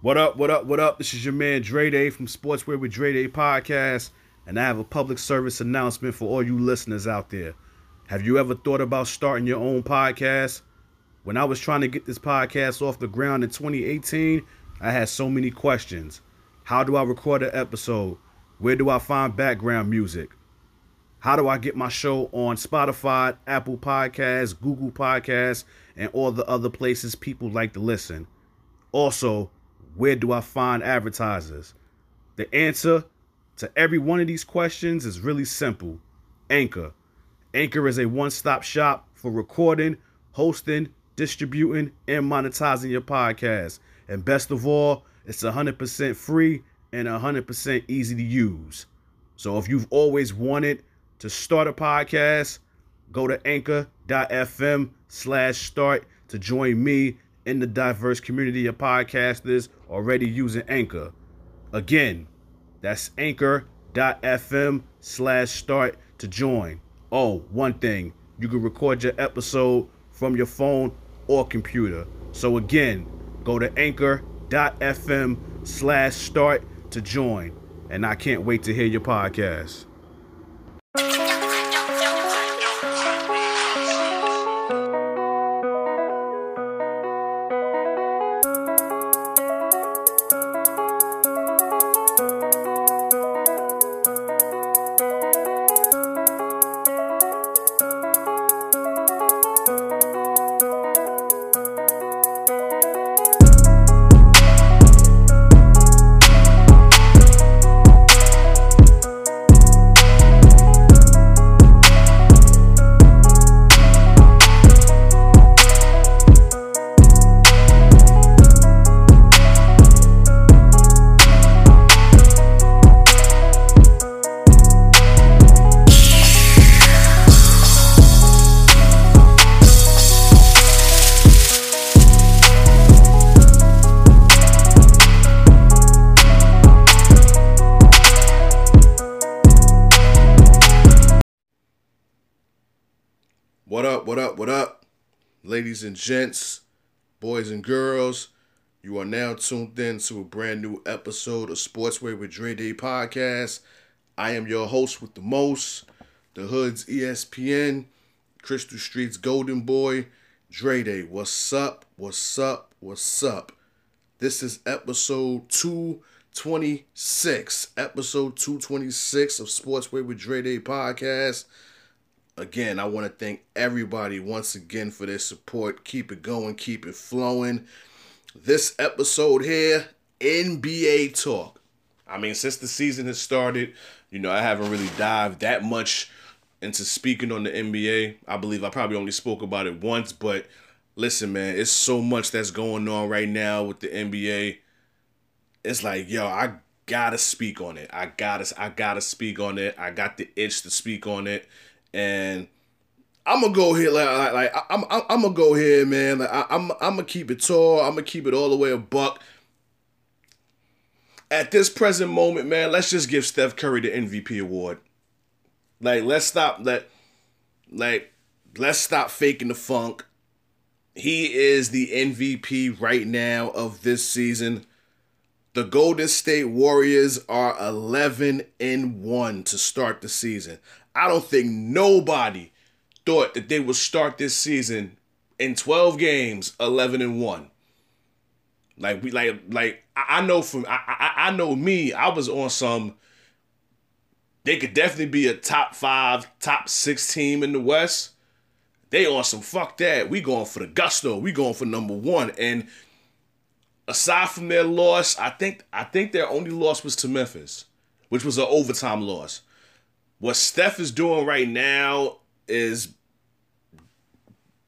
What up, what up, what up? This is your man Dre Day from Sportswear with Dre Day podcast, and I have a public service announcement for all you listeners out there. Have you ever thought about starting your own podcast? When I was trying to get this podcast off the ground in 2018, I had so many questions. How do I record an episode? Where do I find background music? How do I get my show on Spotify, Apple Podcasts, Google Podcasts, and all the other places people like to listen? Also, where do I find advertisers? The answer to every one of these questions is really simple Anchor. Anchor is a one stop shop for recording, hosting, distributing, and monetizing your podcast. And best of all, it's 100% free and 100% easy to use. So if you've always wanted to start a podcast, go to anchor.fm slash start to join me in the diverse community of podcasters already using Anchor. Again, that's anchor.fm slash start to join. Oh, one thing, you can record your episode from your phone or computer. So again, go to anchor.fm slash start to join. And I can't wait to hear your podcast. Ladies and gents, boys and girls, you are now tuned in to a brand new episode of Sportsway with Dre Day podcast. I am your host with the most, the Hood's ESPN, Crystal Street's Golden Boy, Dre Day. What's up? What's up? What's up? This is episode 226. Episode 226 of Sportsway with Dre Day podcast again, I want to thank everybody once again for their support. Keep it going, keep it flowing. This episode here, NBA talk. I mean, since the season has started, you know, I haven't really dived that much into speaking on the NBA. I believe I probably only spoke about it once, but listen, man, it's so much that's going on right now with the NBA. It's like, yo, I gotta speak on it. I gotta, I gotta speak on it. I got the itch to speak on it and I'm gonna go here like like, like I'm, I'm I'm gonna go here, man. Like I, I'm I'm gonna keep it tall. I'm gonna keep it all the way a buck. At this present moment, man, let's just give Steph Curry the MVP award. Like let's stop let like let's stop faking the funk. He is the MVP right now of this season. The Golden State Warriors are 11 and 1 to start the season. I don't think nobody thought that they would start this season in 12 games 11 and 1 like we like like i know from I, I i know me i was on some they could definitely be a top five top six team in the west. They on some fuck that we going for the gusto we going for number one. And aside from their loss i think i think their only loss was to memphis which was an overtime loss what Steph is doing right now is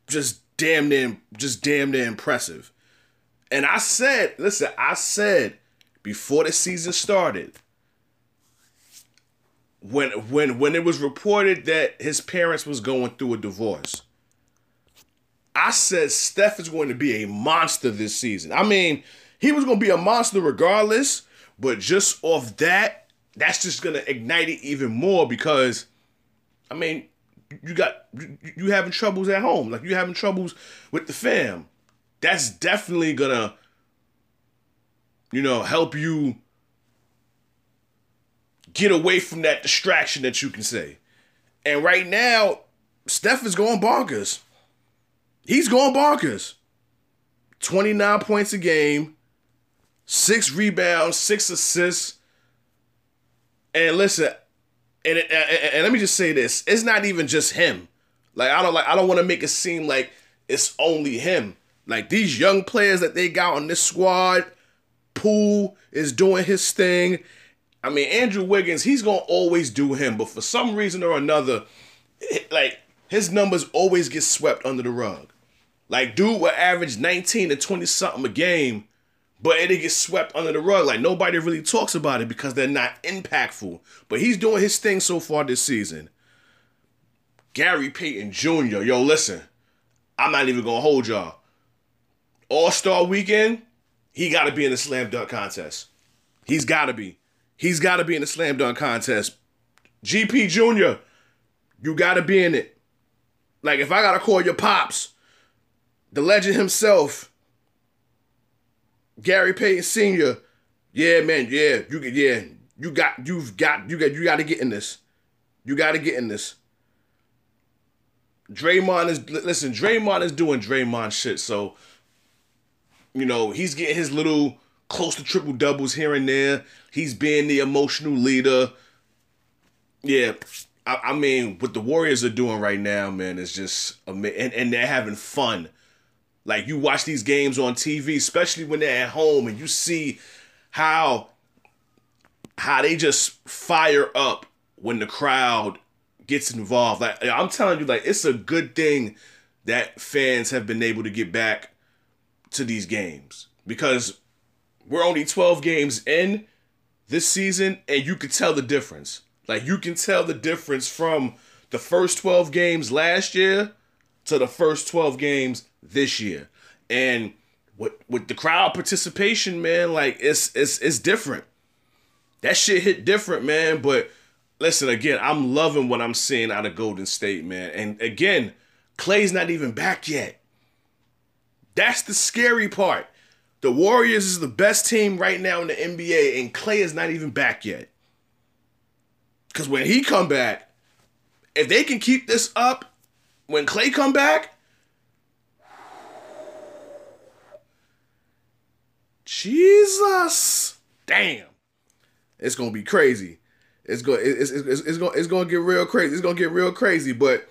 just damn near just damn near impressive. And I said, listen, I said before the season started, when when when it was reported that his parents was going through a divorce, I said Steph is going to be a monster this season. I mean, he was going to be a monster regardless, but just off that, that's just gonna ignite it even more because, I mean, you got you, you having troubles at home, like you having troubles with the fam. That's definitely gonna you know, help you get away from that distraction that you can say. And right now, Steph is going bonkers. He's going bonkers. 29 points a game, six rebounds, six assists. And listen, and, and, and let me just say this: it's not even just him. Like I don't like I don't want to make it seem like it's only him. Like these young players that they got on this squad, Poole is doing his thing. I mean, Andrew Wiggins, he's gonna always do him, but for some reason or another, like his numbers always get swept under the rug. Like dude will average 19 to 20 something a game, but it gets swept under the rug. Like nobody really talks about it because they're not impactful. But he's doing his thing so far this season. Gary Payton Jr. Yo, listen, I'm not even gonna hold y'all. All Star Weekend, he got to be in the slam dunk contest. He's got to be. He's got to be in the slam dunk contest. GP Jr., you got to be in it. Like if I gotta call your pops, the legend himself, Gary Payton Sr. Yeah, man, yeah, you yeah, you got you've got you got you got to get in this. You got to get in this. Draymond is listen. Draymond is doing Draymond shit. So, you know, he's getting his little close to triple doubles here and there. He's being the emotional leader. Yeah, I, I mean, what the Warriors are doing right now, man, is just amazing, and, and they're having fun. Like you watch these games on TV, especially when they're at home, and you see how how they just fire up when the crowd gets involved. Like I'm telling you, like it's a good thing that fans have been able to get back to these games because we're only 12 games in this season, and you could tell the difference. Like you can tell the difference from the first 12 games last year to the first 12 games this year. And with with the crowd participation, man, like it's it's it's different. That shit hit different, man, but listen, again, I'm loving what I'm seeing out of Golden State, man. And again, Clay's not even back yet. That's the scary part. The Warriors is the best team right now in the NBA, and Clay is not even back yet. Cause when he come back, if they can keep this up, when Clay come back, Jesus, damn, it's gonna be crazy. It's going it's, it's, it's, going it's going to get real crazy. It's going to get real crazy. But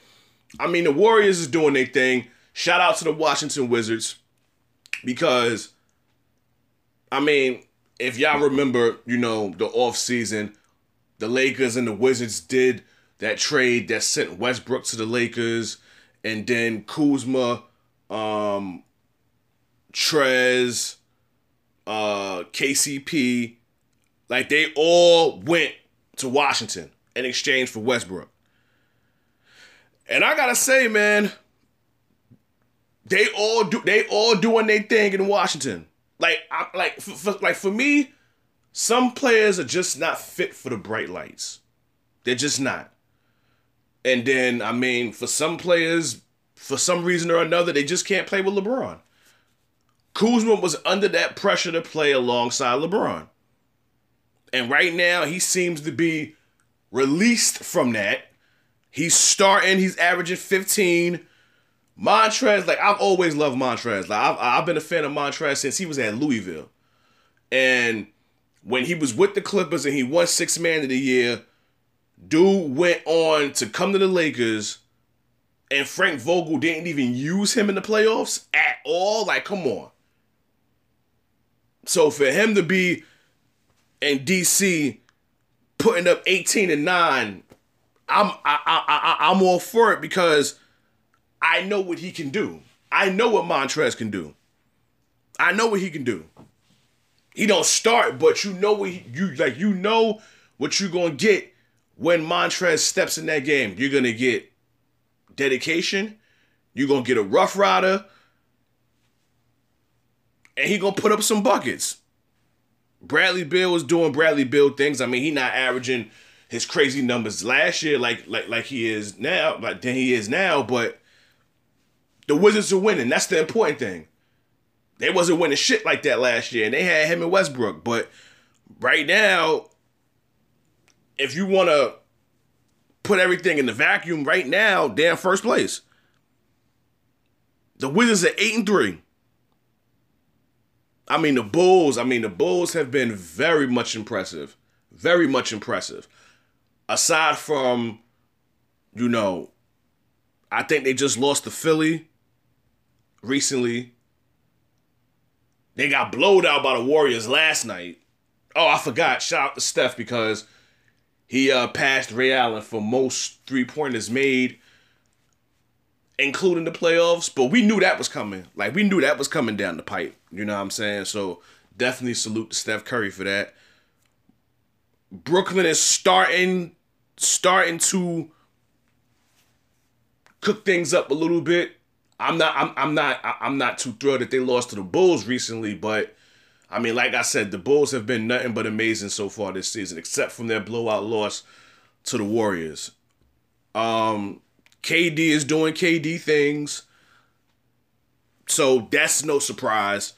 I mean, the Warriors is doing their thing. Shout out to the Washington Wizards because I mean, if y'all remember, you know, the off season, the Lakers and the Wizards did that trade that sent Westbrook to the Lakers, and then Kuzma, um, Trez, uh, KCP, like they all went to Washington in exchange for Westbrook. And I gotta say, man, they all do they all doing their thing in Washington. Like, I, like, like for me, some players are just not fit for the bright lights. They're just not. And then, I mean, for some players, for some reason or another, they just can't play with LeBron. Kuzma was under that pressure to play alongside LeBron. And right now, he seems to be released from that. He's starting, he's averaging 15. Montrez, like, I've always loved Montrez. Like, I've, I've been a fan of Montrez since he was at Louisville. And when he was with the Clippers and he won six man of the year, dude went on to come to the Lakers, and Frank Vogel didn't even use him in the playoffs at all. Like, come on. So for him to be in DC putting up 18 and 9, I'm I, I, I I'm all for it because I know what he can do. I know what Montrez can do. I know what he can do. He don't start, but you know what he, you like. You know what you're gonna get when Montrez steps in that game. You're gonna get dedication. You're gonna get a rough rider, and he gonna put up some buckets. Bradley Beal was doing Bradley Beal things. I mean, he not averaging his crazy numbers last year like like like he is now, like than he is now, but the Wizards are winning. That's the important thing. They wasn't winning shit like that last year, and they had him and Westbrook. But right now, if you want to put everything in the vacuum right now, damn first place. The Wizards are eight and three. I mean the Bulls. I mean the Bulls have been very much impressive, very much impressive. Aside from, you know, I think they just lost to Philly recently. They got blowed out by the Warriors last night. Oh, I forgot. Shout out to Steph because he uh, passed Ray Allen for most three pointers made, including the playoffs. But we knew that was coming. Like we knew that was coming down the pipe. You know what I'm saying? So definitely salute to Steph Curry for that. Brooklyn is starting starting to cook things up a little bit. I'm not I'm, I'm not I'm not too thrilled that they lost to the Bulls recently, but I mean, like I said, the Bulls have been nothing but amazing so far this season, except from their blowout loss to the Warriors. Um, KD is doing KD things, so that's no surprise.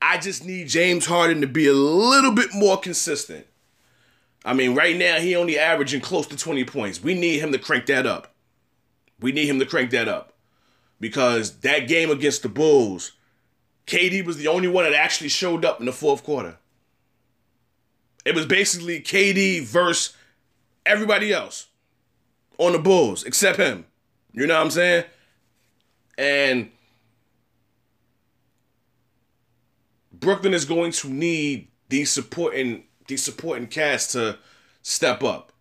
I just need James Harden to be a little bit more consistent. I mean, right now he only averaging close to 20 points. We need him to crank that up. We need him to crank that up. Because that game against the Bulls, KD was the only one that actually showed up in the fourth quarter. It was basically KD versus everybody else on the Bulls except him. You know what I'm saying? And Brooklyn is going to need these supporting these supporting cast to step up.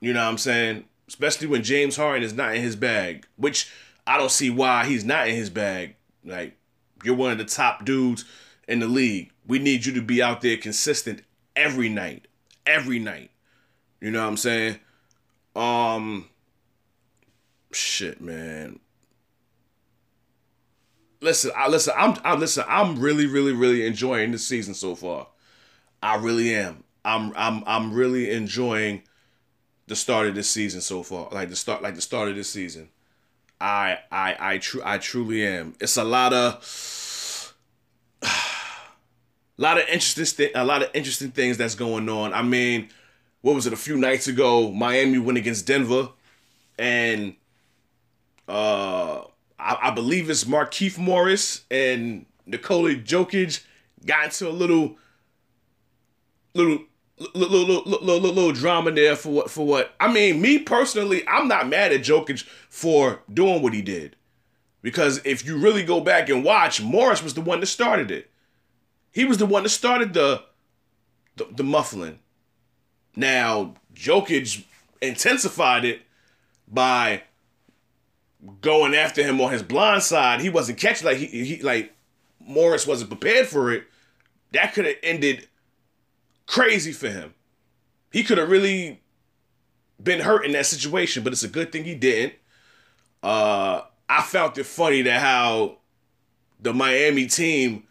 You know what I'm saying? Especially when James Harden is not in his bag, which I don't see why he's not in his bag. Like you're one of the top dudes in the league. We need you to be out there consistent every night. Every night. You know what I'm saying? Um shit, man. Listen, I listen, I'm I listen, I'm really, really, really enjoying this season so far. I really am. I'm I'm I'm really enjoying the start of this season so far. Like the start like the start of this season. I I I tr- I truly am. It's a lot of a lot of interesting st- a lot of interesting things that's going on. I mean, what was it a few nights ago? Miami went against Denver, and uh, I, I believe it's Markieff Morris and Nikola Jokic got into a little little little, little, little, little, drama there for what for what I mean me personally I'm not mad at Jokic for doing what he did. Because if you really go back and watch Morris was the one that started it. He was the one that started the the, the muffling. Now Jokic intensified it by going after him on his blind side he wasn't catching like he, he like Morris wasn't prepared for it that could have ended crazy for him. He could have really been hurt in that situation, but it's a good thing he didn't. Uh, I found it funny that how the Miami team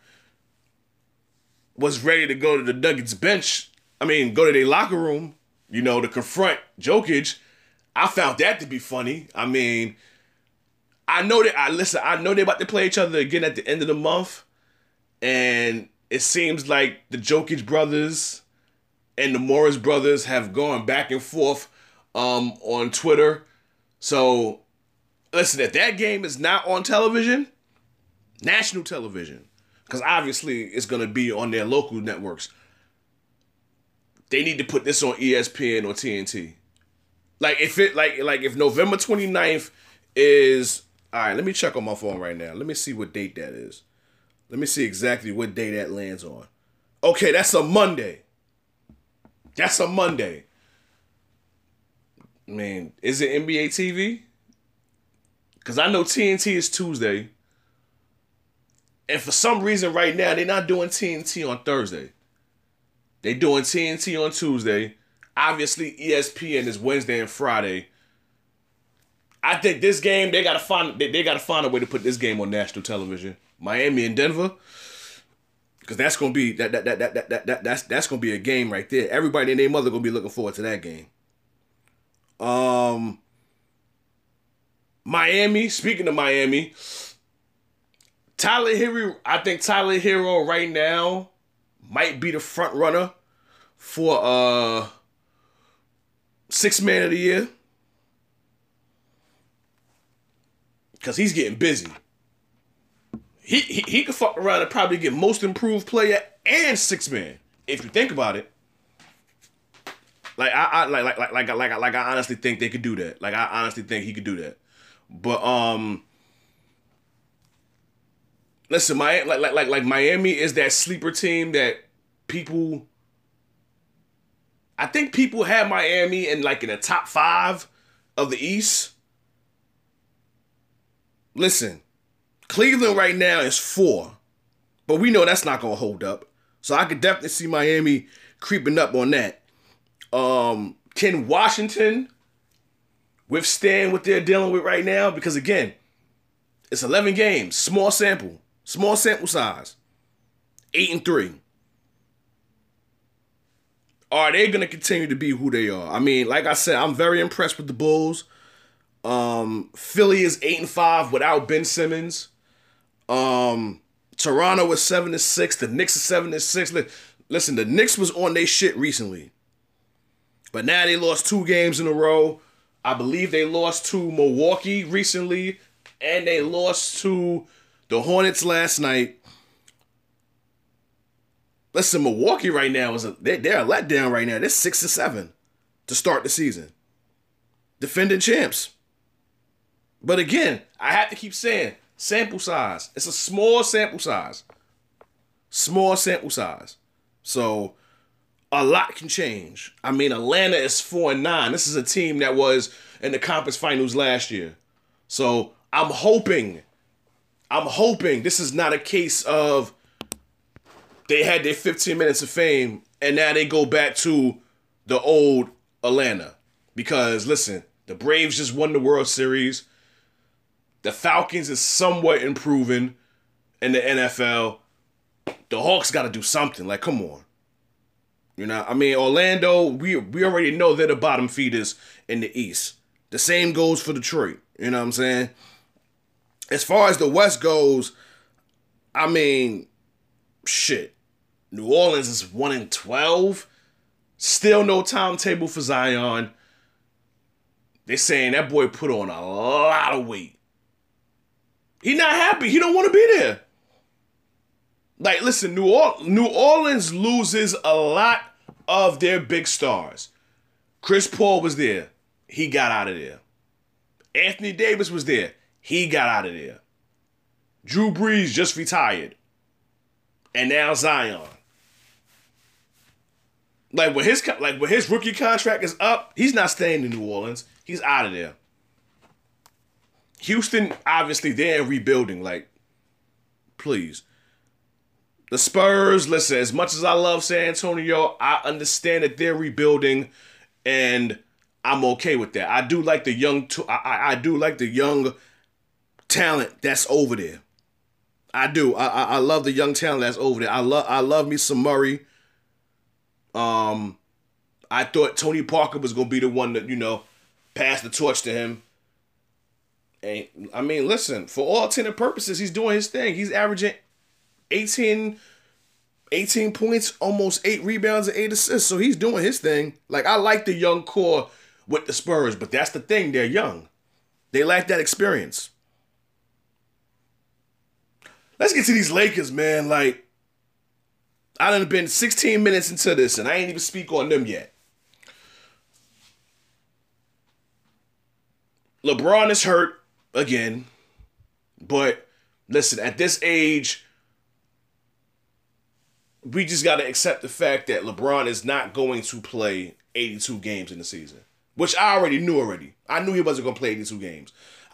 was ready to go to the Nuggets bench. I mean, go to their locker room, you know, to confront Jokic. I found that to be funny. I mean, I know that I listen. I know they're about to play each other again at the end of the month, and it seems like the Jokic brothers and the Morris brothers have gone back and forth um, on Twitter. So, listen, if that game is not on television, national television, because obviously it's going to be on their local networks, they need to put this on ESPN or TNT. Like if it like like if November 29th is all right, let me check on my phone right now. Let me see what date that is. Let me see exactly what day that lands on. Okay, that's a Monday. That's a Monday. Man, is it NBA TV? Because I know TNT is Tuesday. And for some reason, right now, they're not doing TNT on Thursday. They're doing TNT on Tuesday. Obviously, ESPN is Wednesday and Friday. I think this game they gotta find they, they gotta find a way to put this game on national television. Miami and Denver because that's gonna be that that, that that that that that's that's gonna be a game right there. Everybody and their mother gonna be looking forward to that game. Um, Miami. Speaking of Miami, Tyler Herro, I think Tyler Herro right now might be the front runner for uh six man of the year. Cause he's getting busy. He, he he could fuck around and probably get most improved player and six man if you think about it. Like I, I like like like like like like I honestly think they could do that. Like I honestly think he could do that. But um listen, my like like like like Miami is that sleeper team that people I think people have Miami in like in the top 5 of the East. Listen, Cleveland right now is 4. But we know that's not to hold up. So I could definitely see Miami creeping up on that. Um, can Washington withstand what they're dealing with right now? Because again, it's 11 games, small sample, small sample size, eight and three. Are they going to continue to be who they are? I mean, like I said, I'm very impressed with the Bulls. Um, Philly is eight and five without Ben Simmons. Um, Toronto is seven and six. The Knicks is seven and six. Listen, the Knicks was on their shit recently, but now they lost two games in a row. I believe they lost to Milwaukee recently, and they lost to the Hornets last night. Listen, Milwaukee right now is a they're, they're a letdown right now. They're six and seven to start the season. Defending champs. But again, I have to keep saying sample size. It's a small sample size. Small sample size. So a lot can change. I mean, Atlanta is four and nine. This is a team that was in the conference finals last year. So I'm hoping, I'm hoping this is not a case of they had their 15 minutes of fame and now they go back to the old Atlanta. Because listen, the Braves just won the World Series. The Falcons is somewhat improving in the NFL. The Hawks got to do something. Like, come on. You know, I mean, Orlando, we we already know they're the bottom feeders in the East. The same goes for Detroit. You know what I'm saying? As far as the West goes, I mean, shit. New Orleans is 1 in 12. Still no timetable for Zion. They're saying that boy put on a lot of weight. He not happy. He don't want to be there. Like, listen, New, or- New Orleans loses a lot of their big stars. Chris Paul was there. He got out of there. Anthony Davis was there. He got out of there. Drew Brees just retired. And now Zion. Like when his like when his rookie contract is up, he's not staying in New Orleans. He's out of there. Houston, obviously, they're rebuilding. Like, please. The Spurs, listen, as much as I love San Antonio, I understand that they're rebuilding, and I'm okay with that. I do like the young, I do like the young talent that's over there. I do. I, I, I love the young talent that's over there. I love I love me some Murray. Um, I thought Tony Parker was gonna be the one that you know pass the torch to him. And I mean, listen, for all intended purposes, he's doing his thing. He's averaging 18, 18 points, almost eight rebounds and eight assists. So he's doing his thing. Like I like the young core with the Spurs, but that's the thing, they're young. They lack that experience. Let's get to these Lakers, man. Like, I done been 16 minutes into this, and I ain't even speak on them yet. LeBron is hurt again. But listen, at this age, we just got to accept the fact that LeBron is not going to play 82 games in the season, which I already knew already. I knew he wasn't going to play 82 games.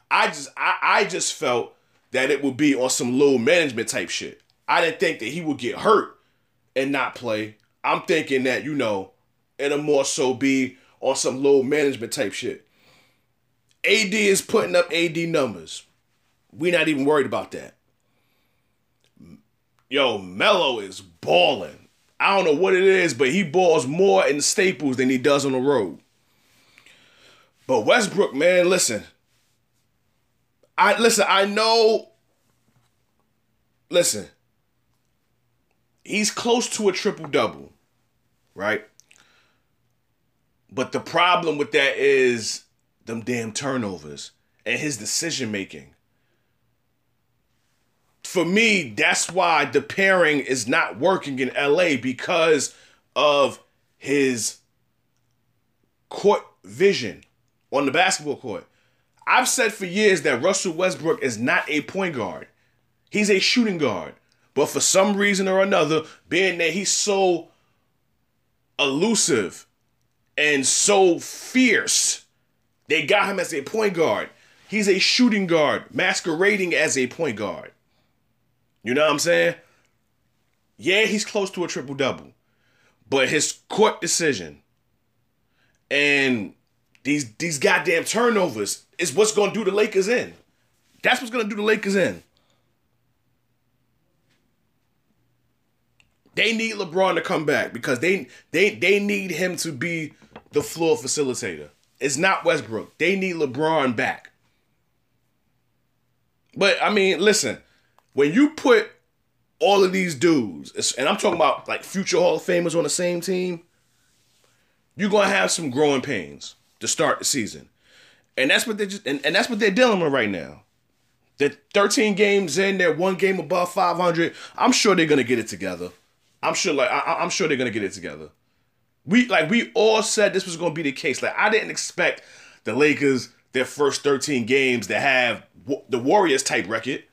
I just I, I just felt that it would be on some low management type shit. I didn't think that he would get hurt and not play. I'm thinking that, you know, it'll more so be on some low management type shit. AD is putting up AD numbers. We're not even worried about that. Yo, Melo is balling. I don't know what it is, but he balls more in Staples than he does on the road. But Westbrook, man, listen. I listen, I know listen, he's close to a triple double, right? But the problem with that is them damn turnovers and his decision making. For me, that's why the pairing is not working in LA because of his court vision on the basketball court. I've said for years that Russell Westbrook is not a point guard. He's a shooting guard. But for some reason or another, being that he's so elusive and so fierce, they got him as a point guard. He's a shooting guard, masquerading as a point guard. You know what I'm saying? Yeah, he's close to a triple double. But his court decision and these these goddamn turnovers is what's gonna do the Lakers in. That's what's gonna do the Lakers in. They need LeBron to come back because they they they need him to be the floor facilitator. It's not Westbrook. They need LeBron back. But I mean, listen, when you put all of these dudes, and I'm talking about like future Hall of Famers on the same team, you're gonna have some growing pains to start the season. And that's what they just and, and that's what they're dealing with right now. They're 13 games in, they're one game above 500. I'm sure they're gonna get it together. I'm sure like I, I'm sure they're gonna get it together. We like we all said this was gonna be the case. Like I didn't expect the Lakers their first 13 games to have the Warriors type record.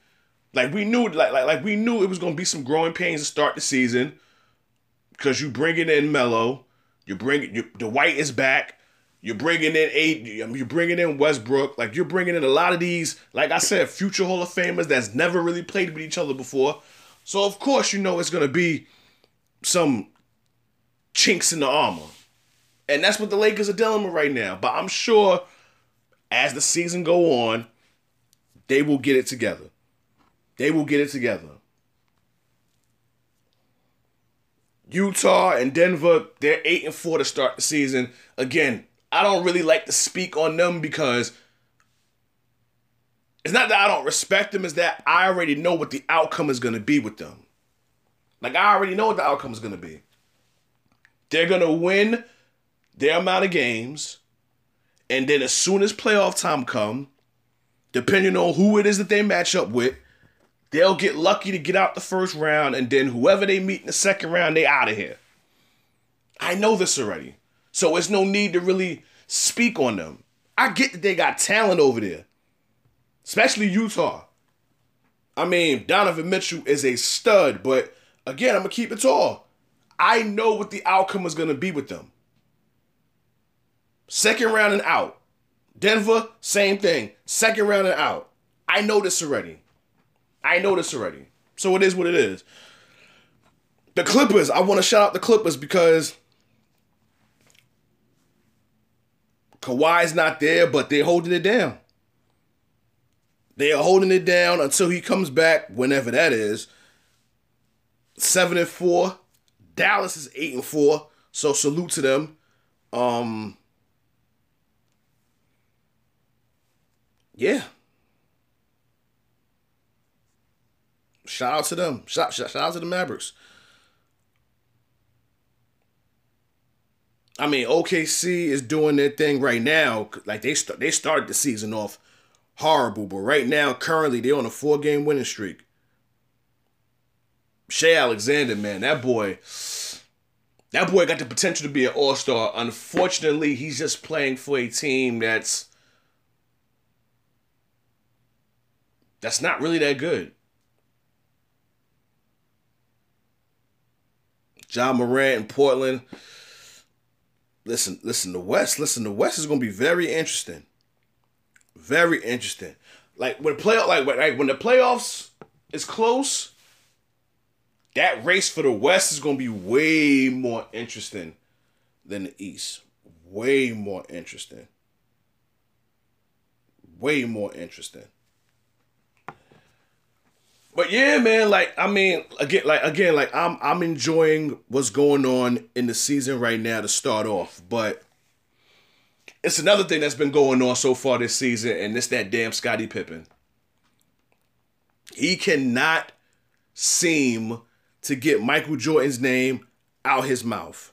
Like we knew like like, like we knew it was gonna be some growing pains to start the season because you bringing in Melo, you bring you, the White is back. You're bringing in eight. You're bringing in Westbrook. Like you're bringing in a lot of these, like I said, future Hall of Famers that's never really played with each other before. So of course you know it's gonna be some chinks in the armor. And that's what the Lakers are dealing with right now. But I'm sure as the season go on, they will get it together. They will get it together. Utah and Denver, they're 8 and 4 to start the season. Again, I don't really like to speak on them because it's not that I don't respect them, it's that I already know what the outcome is going to be with them. Like I already know what the outcome is going to be. They're going to win their amount of games, and then as soon as playoff time come, depending on who it is that they match up with, they'll get lucky to get out the first round, and then whoever they meet in the second round, they out of here. I know this already. So it's no need to really speak on them. I get that they got talent over there, especially Utah. I mean, Donovan Mitchell is a stud, but again, I'm gonna keep it tall. I know what the outcome is gonna be with them. Second round and out. Denver, same thing. Second round and out. I know this already. I know this already. So it is what it is. The Clippers, I want to shout out the Clippers because Kawhi's not there, but they're holding it down. They are holding it down until he comes back, whenever that is. Seven and four. Dallas is eight and four. So salute to them. Um Yeah. Shout out to them. Shout, shout, shout out to the Mavericks. I mean, OKC is doing their thing right now. Like they start, they started the season off horrible, but right now, currently, they're on a four game winning streak. Shai Alexander, man, that boy, that boy got the potential to be an all star. Unfortunately, he's just playing for a team that's that's not really that good. John Morant in Portland listen, listen, the West, listen, the West is gonna be very interesting. Very interesting. Like when playoff, like when, like when the playoffs is close, that race for the West is gonna be way more interesting than the East. Way more interesting. Way more interesting. But yeah, man, like I mean, again, like again, like I'm I'm enjoying what's going on in the season right now to start off. But it's another thing that's been going on so far this season, and it's that damn Scottie Pippen. He cannot seem to get Michael Jordan's name out his mouth.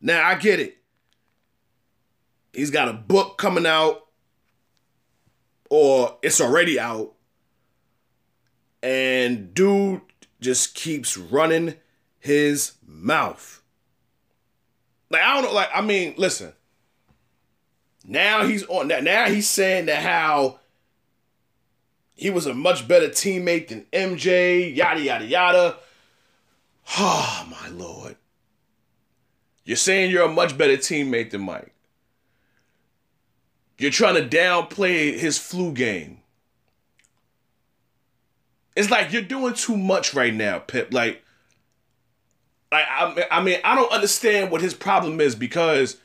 Now I get it. He's got a book coming out, or it's already out, and dude just keeps running his mouth. Like I don't know, like I mean, listen. Now he's on that. Now he's saying that how he was a much better teammate than MJ, yada yada yada. Oh my lord. You're saying you're a much better teammate than Mike. You're trying to downplay his flu game. It's like you're doing too much right now, Pip. Like, like I, I mean, I don't understand what his problem is because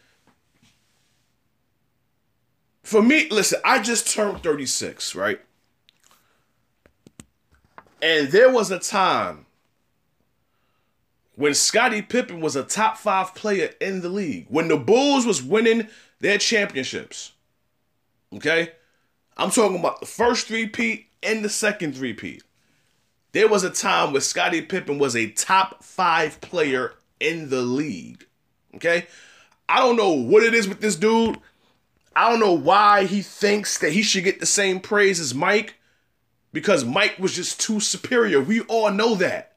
for me, listen, I just turned 36, right? And there was a time when Scottie Pippen was a top five player in the league, when the Bulls was winning their championships. Okay? I'm talking about the first three-peat and the second three-peat. There was a time where Scottie Pippen was a top five player in the league. Okay? I don't know what it is with this dude. I don't know why he thinks that he should get the same praise as Mike because Mike was just too superior. We all know that.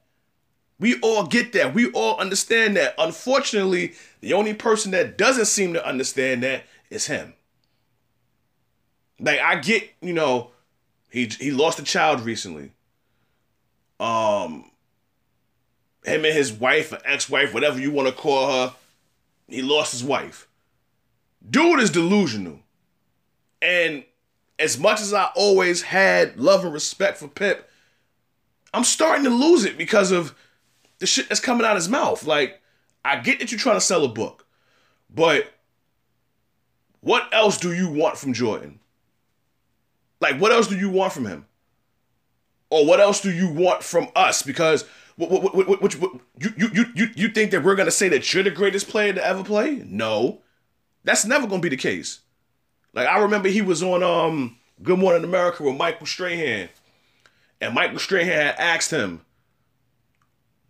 We all get that. We all understand that. Unfortunately, the only person that doesn't seem to understand that is him. Like I get, you know, he he lost a child recently. Um him and his wife or ex-wife, whatever you want to call her, he lost his wife. Dude is delusional. And as much as I always had love and respect for Pip, I'm starting to lose it because of the shit that's coming out of his mouth. Like, I get that you're trying to sell a book, but what else do you want from Jordan? Like, what else do you want from him? Or what else do you want from us? Because what, what, what, what, what, you, you, you, you think that we're going to say that you're the greatest player to ever play? No. That's never going to be the case. Like, I remember he was on um Good Morning America with Michael Strahan. And Michael Strahan had asked him,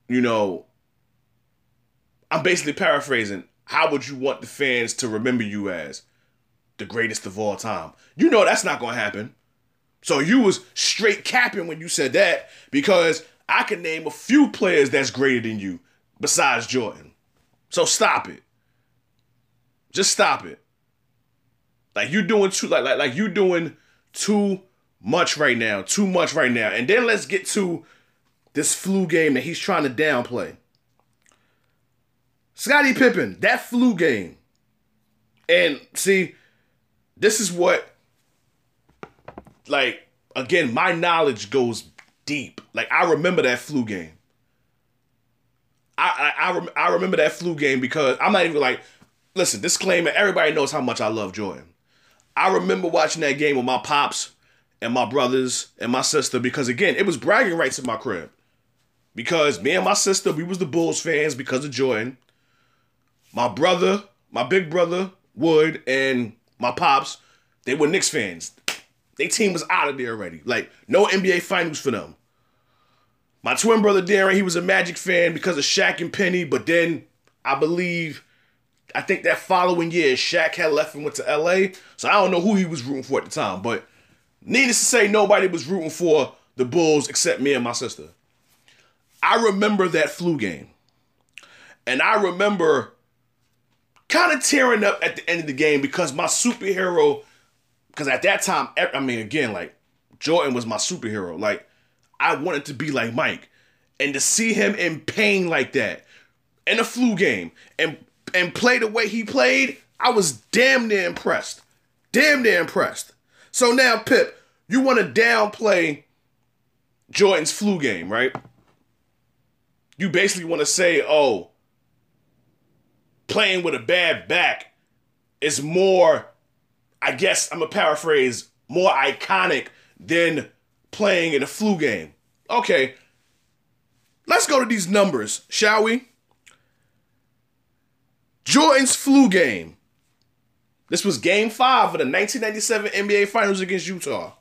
you know, I'm basically paraphrasing, how would you want the fans to remember you as the greatest of all time? You know that's not gonna happen. So you was straight capping when you said that because I can name a few players that's greater than you besides Jordan. So stop it. Just stop it. Like you doing too like like like you doing too much right now. Too much right now. And then let's get to this flu game that he's trying to downplay. Scottie Pippen, that flu game. And see, this is what like again, my knowledge goes deep. Like I remember that flu game. I I I, rem- I remember that flu game because I'm not even like listen, disclaimer, everybody knows how much I love Jordan. I remember watching that game with my pops and my brothers and my sister because again, it was bragging rights in my crib. Because me and my sister, we was the Bulls fans because of Jordan. My brother, my big brother, Wood, and my pops, they were Knicks fans. Their team was out of there already. Like, no NBA finals for them. My twin brother Darren, he was a Magic fan because of Shaq and Penny, but then I believe I think that following year, Shaq had left and went to LA. So I don't know who he was rooting for at the time. But needless to say, nobody was rooting for the Bulls except me and my sister. I remember that flu game. And I remember kind of tearing up at the end of the game because my superhero, because at that time, I mean, again, like Jordan was my superhero. Like, I wanted to be like Mike. And to see him in pain like that in a flu game and and play the way he played, I was damn near impressed. Damn near impressed. So now, Pip, you want to downplay Jordan's flu game, right? You basically want to say, oh, playing with a bad back is more, I guess I'm to paraphrase, more iconic than playing in a flu game. Okay, let's go to these numbers, shall we? Jordan's flu game. This was game five of the 1997 NBA Finals against Utah.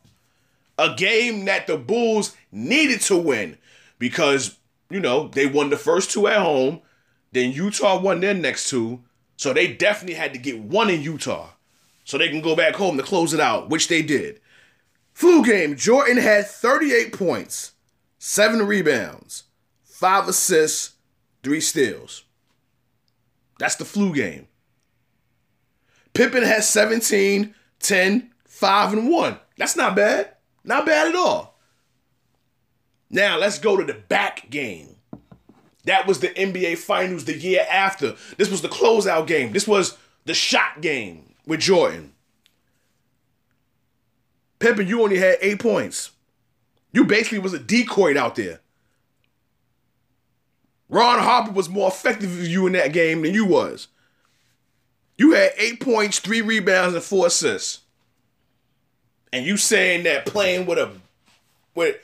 A game that the Bulls needed to win because, you know, they won the first two at home, then Utah won their next two. So they definitely had to get one in Utah so they can go back home to close it out, which they did. Flu game, Jordan had 38 points, seven rebounds, five assists, three steals. That's the flu game. Pippen has 17, 10, 5, and 1. That's not bad. Not bad at all. Now let's go to the back game. That was the NBA Finals the year after. This was the closeout game. This was the shot game with Jordan. Pippen, you only had eight points. You basically was a decoy out there. Ron Harper was more effective with you in that game than you was. You had eight points, three rebounds, and four assists. And you saying that playing with a with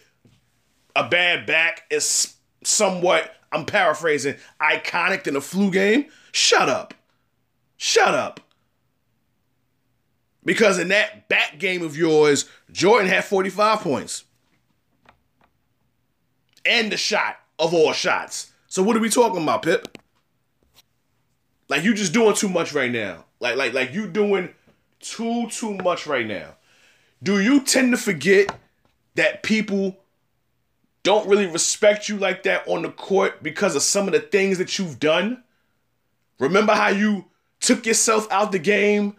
a bad back is somewhat, I'm paraphrasing, iconic in a flu game? Shut up. Shut up. Because in that back game of yours, Jordan had 45 points. And the shot of all shots. So what are we talking about, Pip? Like you just doing too much right now. Like like like you doing too too much right now. Do you tend to forget that people don't really respect you like that on the court because of some of the things that you've done? Remember how you took yourself out the game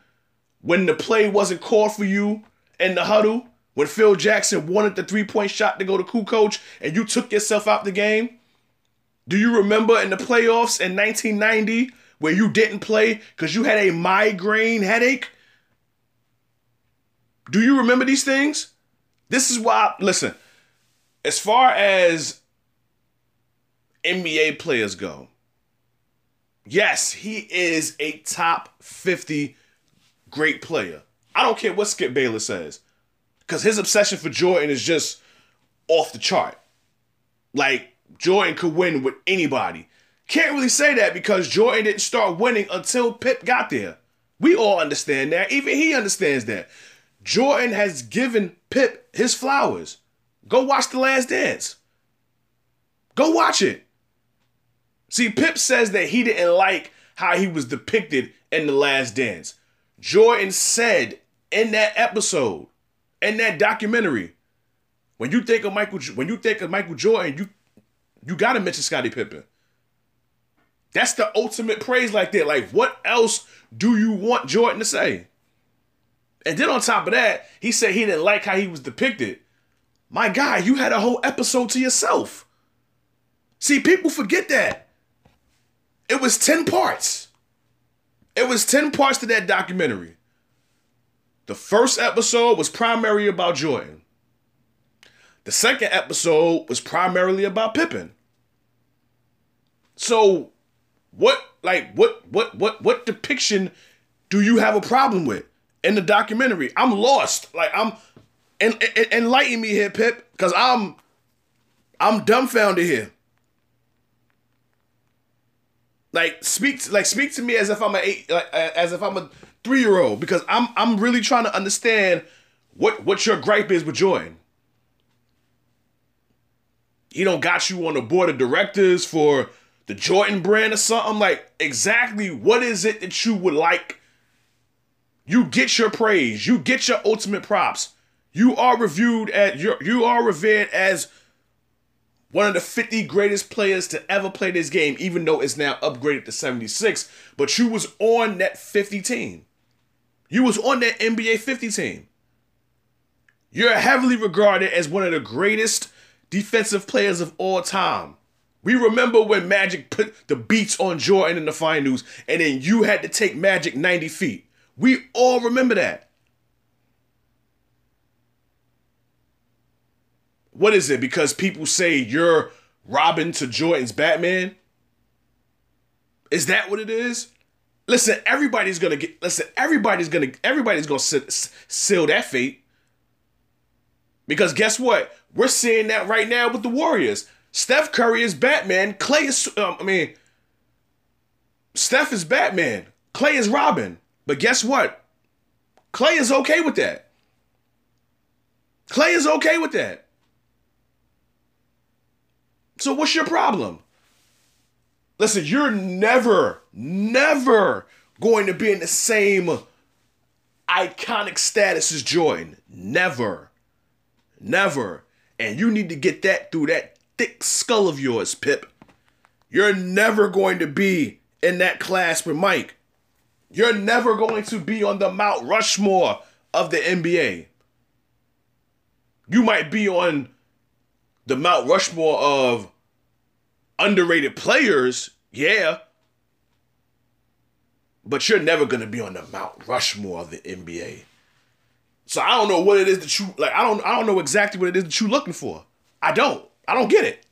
when the play wasn't called for you in the huddle? When Phil Jackson wanted the three point shot to go to Kukoc and you took yourself out the game? Do you remember in the playoffs in 1990 where you didn't play because you had a migraine headache? Do you remember these things? This is why, listen, as far as NBA players go, yes, he is a top 50 great player. I don't care what Skip Bayless says because his obsession for Jordan is just off the chart. Like, Jordan could win with anybody. Can't really say that because Jordan didn't start winning until Pip got there. We all understand that. Even he understands that. Jordan has given Pip his flowers. Go watch The Last Dance. Go watch it. See, Pip says that he didn't like how he was depicted in The Last Dance. Jordan said in that episode, in that documentary, when you think of Michael, when you think of Michael Jordan, you you gotta mention Scottie Pippen. That's the ultimate praise like that. Like, what else do you want Jordan to say? And then on top of that, he said he didn't like how he was depicted. My guy, you had a whole episode to yourself. See, people forget that. It was 10 parts. It was 10 parts to that documentary. The first episode was primarily about Jordan. The second episode was primarily about Pippen. So, what like what what what what depiction do you have a problem with in the documentary? I'm lost. Like I'm en- en- enlighten me here, Pip, because I'm I'm dumbfounded here. Like speak like speak to me as if I'm a eight, like, as if I'm a three year old because I'm I'm really trying to understand what what your gripe is with Jordan he don't got you on the board of directors for the Jordan brand or something. Like, exactly what is it that you would like? You get your praise, you get your ultimate props. You are reviewed at your you are revered as one of the 50 greatest players to ever play this game, even though it's now upgraded to 76. But you was on that 50 team. You was on that NBA 50 team. You're heavily regarded as one of the greatest defensive players of all time. We remember when Magic put the beats on Jordan in the finals, and then you had to take Magic 90 feet. We all remember that. What is it? Because people say you're Robin to Jordan's Batman? Is that what it is? Listen, everybody's gonna get. Listen, everybody's gonna. Everybody's gonna seal that fate. Because guess what? We're seeing that right now with the Warriors. Steph Curry is Batman. Klay is, um, I mean, Steph is Batman. Klay is Robin. But guess what? Klay is okay with that. Klay is okay with that. So what's your problem? Listen, you're never, never going to be in the same iconic status as Jordan. Never. Never. And you need to get that through that thick skull of yours, Pip. You're never going to be in that class with Mike. You're never going to be on the Mount Rushmore of the NBA. You might be on the Mount Rushmore of underrated players, yeah. But you're never gonna be on the Mount Rushmore of the NBA. So I don't know what it is that you like. I don't. I don't know exactly what it is that you're looking for. I don't. I don't get it.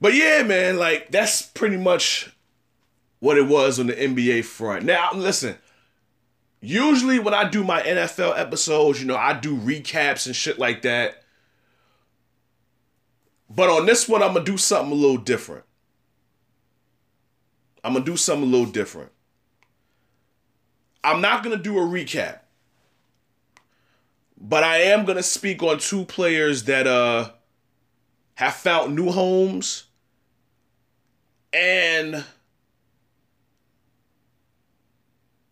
But yeah, man, like that's pretty much what it was on the NBA front. Now, listen. Usually when I do my NFL episodes, you know, I do recaps and shit like that. But on this one, I'm gonna do something a little different. I'm gonna do something a little different. I'm not gonna do a recap, but I am gonna speak on two players that uh have found new homes and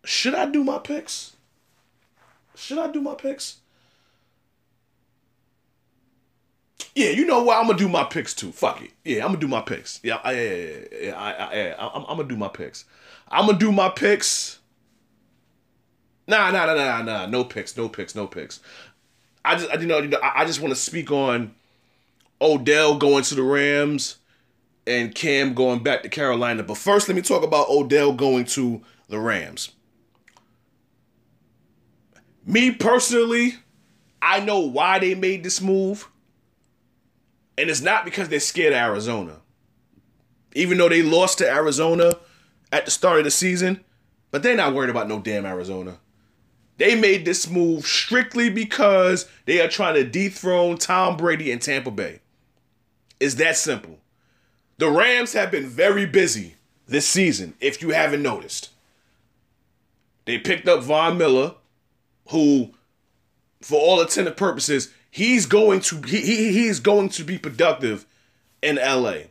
should I do my picks? Should I do my picks? Yeah, you know what? I'm gonna do my picks too. Fuck it. Yeah, I'm gonna do my picks. Yeah, I, yeah, yeah. I, I, yeah. I'm, I'm gonna do my picks. I'm gonna do my picks. Nah, nah, nah, nah, nah. No picks. No picks. No picks. I just, I, you know, you know, I, I just want to speak on Odell going to the Rams and Cam going back to Carolina. But first, let me talk about Odell going to the Rams. Me personally, I know why they made this move. And it's not because they're scared of Arizona. Even though they lost to Arizona at the start of the season, but they're not worried about no damn Arizona. They made this move strictly because they are trying to dethrone Tom Brady in Tampa Bay. It's that simple. The Rams have been very busy this season, if you haven't noticed. They picked up Von Miller, who, for all intended purposes, he's going to he, he he's going to be productive in LA.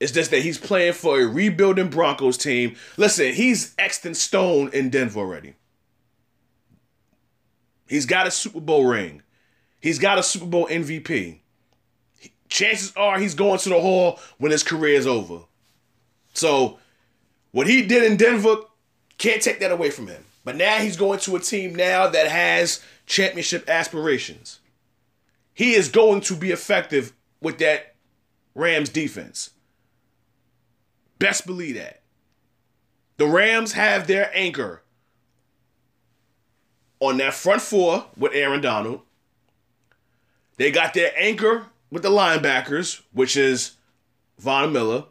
It's just that he's playing for a rebuilding Broncos team. Listen, he's Exton Stone in Denver already. He's got a Super Bowl ring. He's got a Super Bowl MVP. Chances are he's going to the hall when his career is over. So, what he did in Denver can't take that away from him. But now he's going to a team now that has championship aspirations he is going to be effective with that Rams defense. Best believe that. The Rams have their anchor on that front four with Aaron Donald. They got their anchor with the linebackers, which is Von Miller.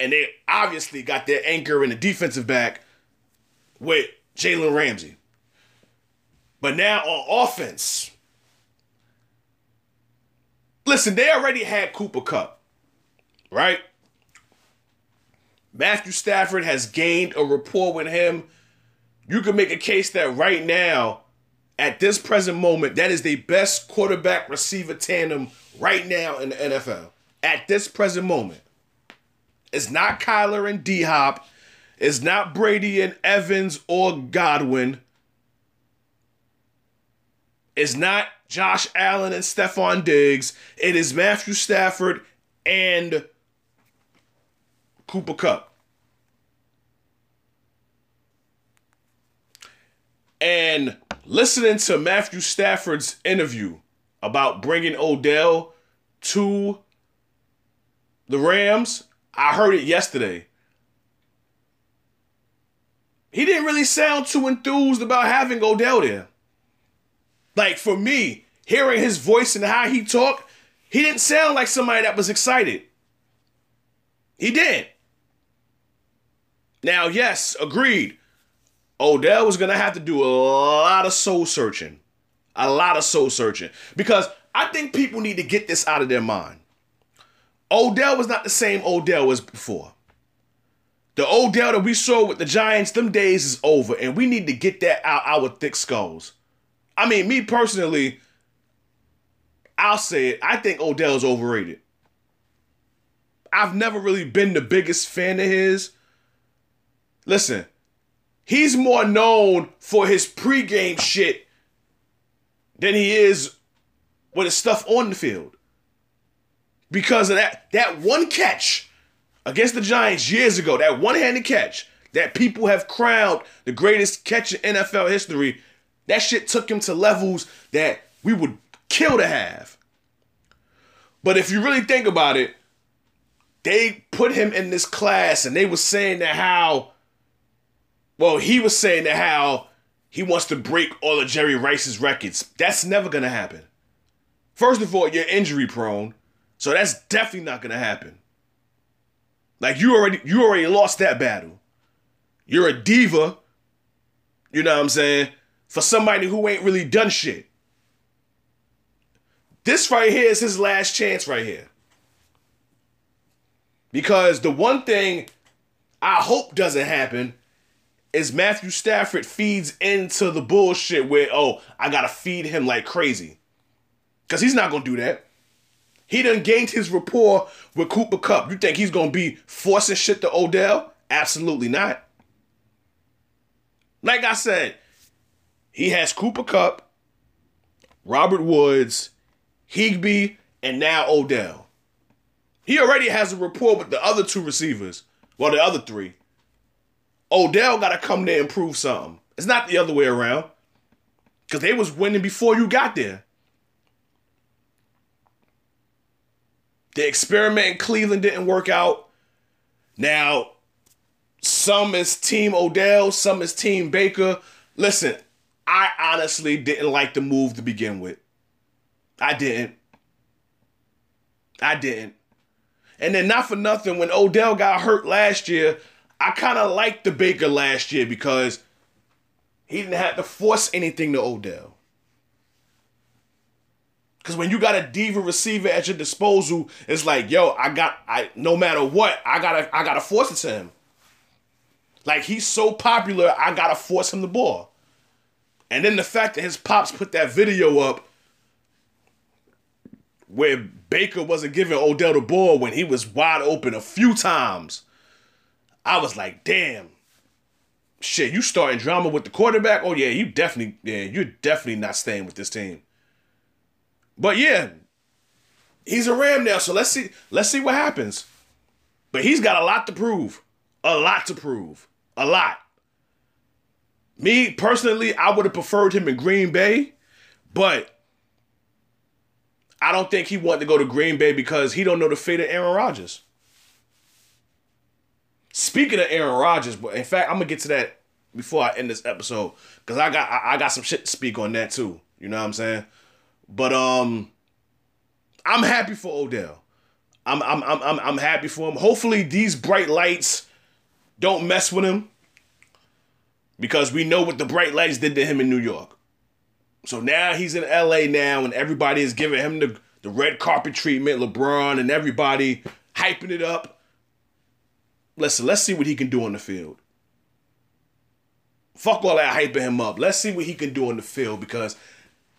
And they obviously got their anchor in the defensive back with Jalen Ramsey. But now on offense, Listen, they already had Cooper Kupp, right? Matthew Stafford has gained a rapport with him. You can make a case that right now, at this present moment, that is the best quarterback receiver tandem right now in the NFL. At this present moment. It's not Kyler and D Hop. It's not Brady and Evans or Godwin. It's not Josh Allen and Stefon Diggs. It is Matthew Stafford and Cooper Kupp. And listening to Matthew Stafford's interview about bringing Odell to the Rams, I heard it yesterday. He didn't really sound too enthused about having Odell there. Like for me, hearing his voice and how he talked, he didn't sound like somebody that was excited. He did. Now, yes, agreed. Odell was gonna have to do a lot of soul searching. A lot of soul searching. Because I think people need to get this out of their mind. Odell was not the same Odell as before. The Odell that we saw with the Giants, them days is over, and we need to get that out our thick skulls. I mean, me personally, I'll say it. I think Odell's overrated. I've never really been the biggest fan of his. Listen, he's more known for his pregame shit than he is with his stuff on the field. Because of that that one catch against the Giants years ago, that one-handed catch that people have crowned the greatest catch in NFL history, that shit took him to levels that we would kill to have. But if you really think about it, they put him in this class and they were saying that how well, he was saying that how he wants to break all of Jerry Rice's records. That's never gonna happen. First of all, you're injury prone, so that's definitely not gonna happen. Like you already you already lost that battle. You're a diva, you know what I'm saying, for somebody who ain't really done shit. This right here is his last chance right here. Because the one thing I hope doesn't happen is Matthew Stafford feeds into the bullshit where, oh, I gotta feed him like crazy. Because he's not gonna do that. He done gained his rapport with Cooper Kupp. You think he's gonna be forcing shit to Odell? Absolutely not. Like I said, he has Cooper Kupp, Robert Woods, Higbee, and now Odell. He already has a rapport with the other two receivers. Well, the other three. Odell got to come there and prove something. It's not the other way around. Because they was winning before you got there. The experiment in Cleveland didn't work out. Now, some is Team Odell, some is Team Baker. Listen, I honestly didn't like the move to begin with. I didn't. I didn't. And then not for nothing, when Odell got hurt last year, I kind of liked the Baker last year because he didn't have to force anything to Odell. Because when you got a diva receiver at your disposal, it's like, yo, I got, I no matter what, I gotta, I gotta force it to him. Like he's so popular, I gotta force him the ball. And then the fact that his pops put that video up where Baker wasn't giving Odell the ball when he was wide open a few times. I was like, damn. Shit, you starting drama with the quarterback? Oh yeah, you definitely, yeah, you're definitely not staying with this team. But yeah, he's a Ram now, so let's see, let's see what happens. But he's got a lot to prove. A lot to prove. A lot. Me personally, I would have preferred him in Green Bay, but I don't think he wanted to go to Green Bay because he don't know the fate of Aaron Rodgers. Speaking of Aaron Rodgers, but in fact, I'm gonna get to that before I end this episode because I got I, I got some shit to speak on that too. You know what I'm saying? But um, I'm happy for Odell. I'm I'm I'm I'm, I'm happy for him. Hopefully, these bright lights don't mess with him because we know what the bright lights did to him in New York. So now he's in LA now, and everybody is giving him the the red carpet treatment. LeBron and everybody hyping it up. Listen, let's see what he can do on the field. Fuck all that hyping him up. Let's see what he can do on the field because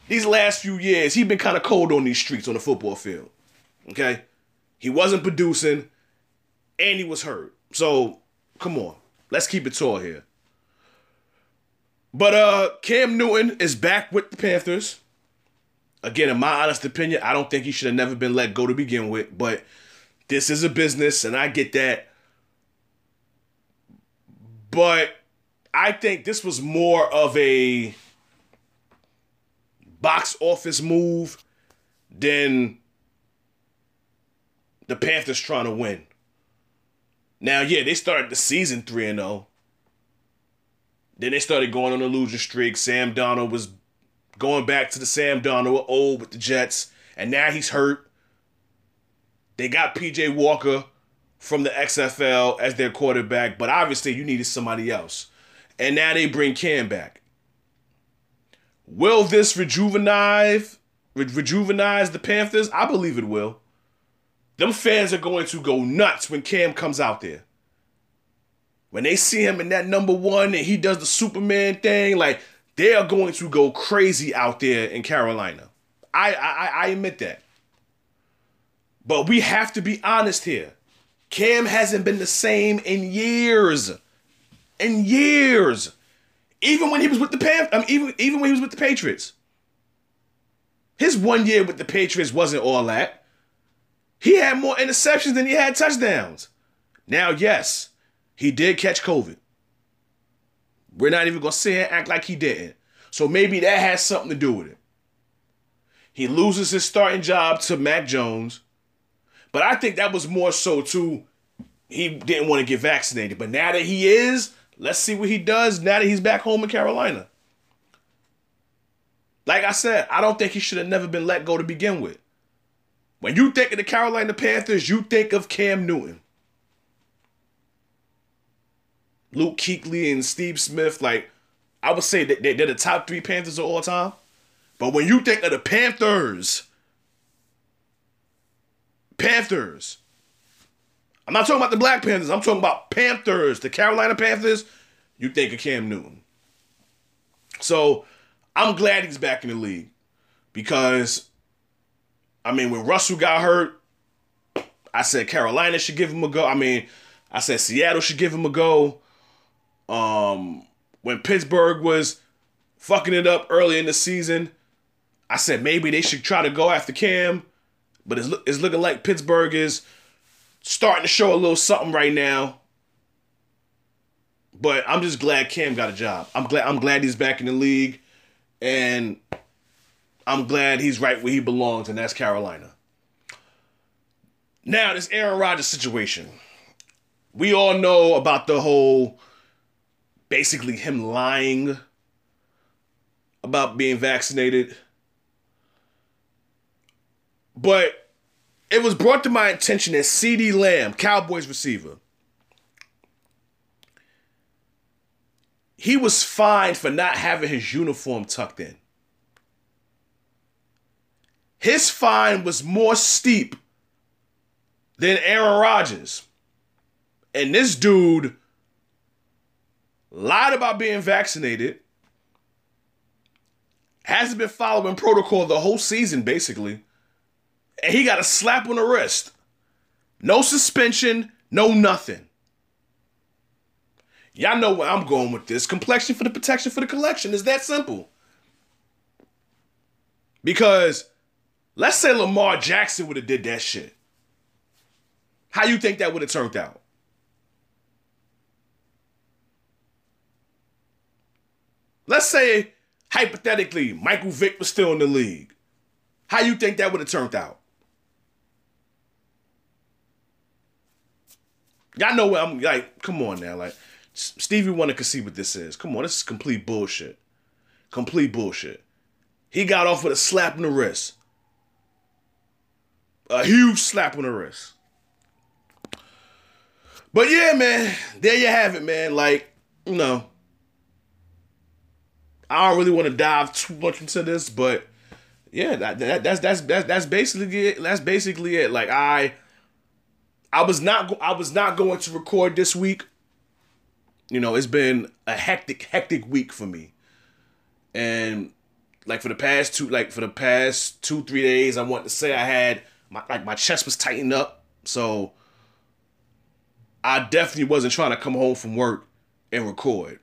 these last few years, he's been kind of cold on these streets on the football field. Okay? He wasn't producing and he was hurt. So, come on. Let's keep it tall here. But uh Cam Newton is back with the Panthers. Again, in my honest opinion, I don't think he should have never been let go to begin with, but this is a business and I get that. But I think this was more of a box office move than the Panthers trying to win. Now, yeah, they started the season 3 and 0. Then they started going on a losing streak. Sam Darnold was going back to the Sam Darnold old with the Jets, and now he's hurt. They got PJ Walker from the XFL as their quarterback, but obviously you needed somebody else. And now they bring Cam back. Will this rejuvenize rejuvenize the Panthers? I believe it will. Them fans are going to go nuts when Cam comes out there. When they see him in that number one and he does the Superman thing, like they are going to go crazy out there in Carolina. I, I I admit that. But we have to be honest here. Cam hasn't been the same in years. In years. Even when he was with the Pan, mean, even even when he was with the Patriots. His one year with the Patriots wasn't all that. He had more interceptions than he had touchdowns. Now, yes, he did catch COVID. We're not even gonna sit here and act like he didn't. So maybe that has something to do with it. He loses his starting job to Mac Jones. But I think that was more so too. He didn't want to get vaccinated. But now that he is, let's see what he does now that he's back home in Carolina. Like I said, I don't think he should have never been let go to begin with. When you think of the Carolina Panthers, you think of Cam Newton. Luke Kuechly and Steve Smith, like I would say that they're the top three Panthers of all time. But when you think of the Panthers, Panthers, I'm not talking about the Black Panthers. I'm talking about Panthers, the Carolina Panthers. You think of Cam Newton. So I'm glad he's back in the league because, I mean, when Russell got hurt, I said Carolina should give him a go. I mean, I said Seattle should give him a go. Um, when Pittsburgh was fucking it up early in the season, I said maybe they should try to go after Cam, but it's, it's looking like Pittsburgh is starting to show a little something right now. But I'm just glad Cam got a job. I'm glad I'm glad he's back in the league, and I'm glad he's right where he belongs, and that's Carolina. Now this Aaron Rodgers situation. We all know about the whole basically him lying about being vaccinated. But it was brought to my attention that CeeDee Lamb, Cowboys receiver, he was fined for not having his uniform tucked in. His fine was more steep than Aaron Rodgers. And this dude lied about being vaccinated, hasn't been following protocol the whole season, basically, and he got a slap on the wrist. No suspension, no nothing. Y'all know where I'm going with this. Complexion for the protection for the collection is that simple. Because let's say Lamar Jackson would have did that shit. How you think that would have turned out? Let's say hypothetically Michael Vick was still in the league. How you think that would have turned out? Y'all know what I'm like. Come on now, like Stevie Wonder can see what this is. Come on, this is complete bullshit. Complete bullshit. He got off with a slap in the wrist. A huge slap on the wrist. But yeah, man, there you have it, man. Like, you know, I don't really want to dive too much into this, but yeah, that, that, that's that's that's that's basically it. That's basically it. Like I, I was not I was not going to record this week. You know, it's been a hectic hectic week for me, and like for the past two like for the past two three days, I want to say I had my like my chest was tightened up, so I definitely wasn't trying to come home from work and record.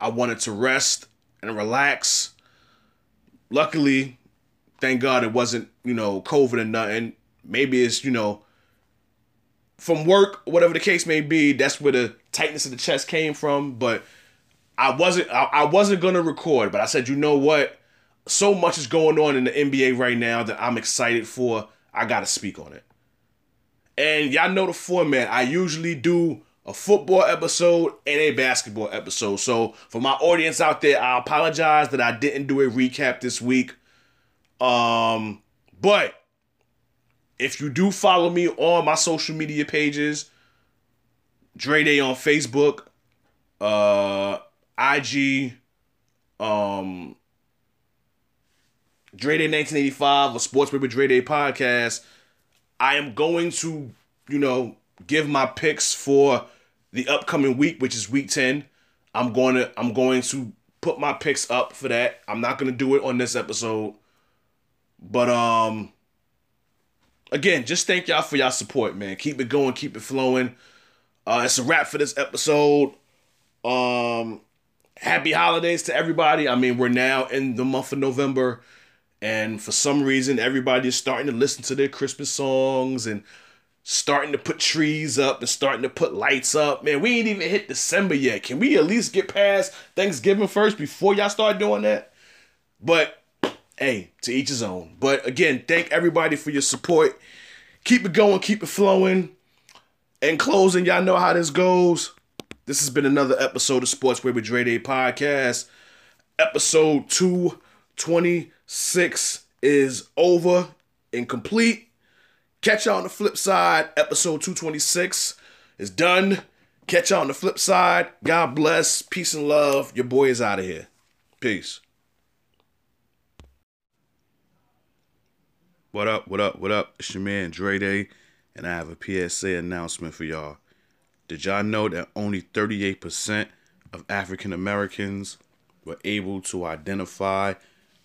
I wanted to rest and relax. Luckily, thank God it wasn't, you know, COVID or nothing. Maybe it's, you know, from work, whatever the case may be, that's where the tightness of the chest came from. But I wasn't I, I wasn't gonna record, but I said, you know what? So much is going on in the NBA right now that I'm excited for. I gotta speak on it. And y'all know the format. I usually do a football episode and a basketball episode. So for my audience out there, I apologize that I didn't do a recap this week. Um, but if you do follow me on my social media pages, Dre Day on Facebook, uh, IG, um, Dre Day 1985, a Sports Paper Dre Day podcast. I am going to, you know, give my picks for the upcoming week, which is week 10. I'm going to I'm going to put my picks up for that. I'm not going to do it on this episode. But um again, just thank y'all for y'all support, man. Keep it going, keep it flowing. Uh it's a wrap for this episode. Um happy holidays to everybody. I mean, we're now in the month of November and for some reason everybody is starting to listen to their Christmas songs and starting to put trees up and starting to put lights up. Man, we ain't even hit December yet. Can we at least get past Thanksgiving first before y'all start doing that? But hey, to each his own. But again, thank everybody for your support. Keep it going, keep it flowing. In closing, y'all know how this goes. This has been another episode of Sports with Dre Day podcast. Episode 226 is over and complete. Catch y'all on the flip side. Episode 226 is done. Catch y'all on the flip side. God bless. Peace and love. Your boy is out of here. Peace. What up, what up, what up? It's your man Dre Day, and I have a PSA announcement for y'all. Did y'all know that only 38% of African Americans were able to identify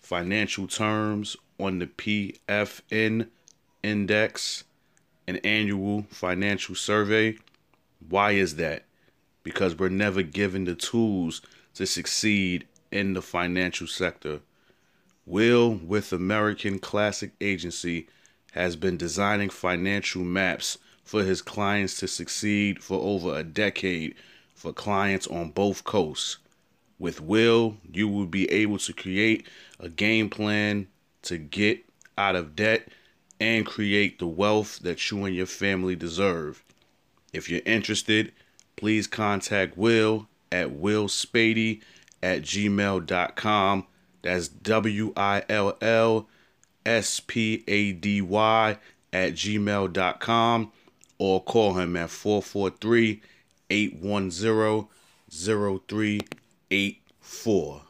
financial terms on the PFN index, an annual financial survey? Why is that? Because we're never given the tools to succeed in the financial sector. Will with American Classic Agency has been designing financial maps for his clients to succeed for over a decade for clients on both coasts. With Will, you will be able to create a game plan to get out of debt and create the wealth that you and your family deserve. If you're interested, please contact Will at willspady at gmail.com that's W I L L S P A D Y at gmail.com or call him at 443 810 0384.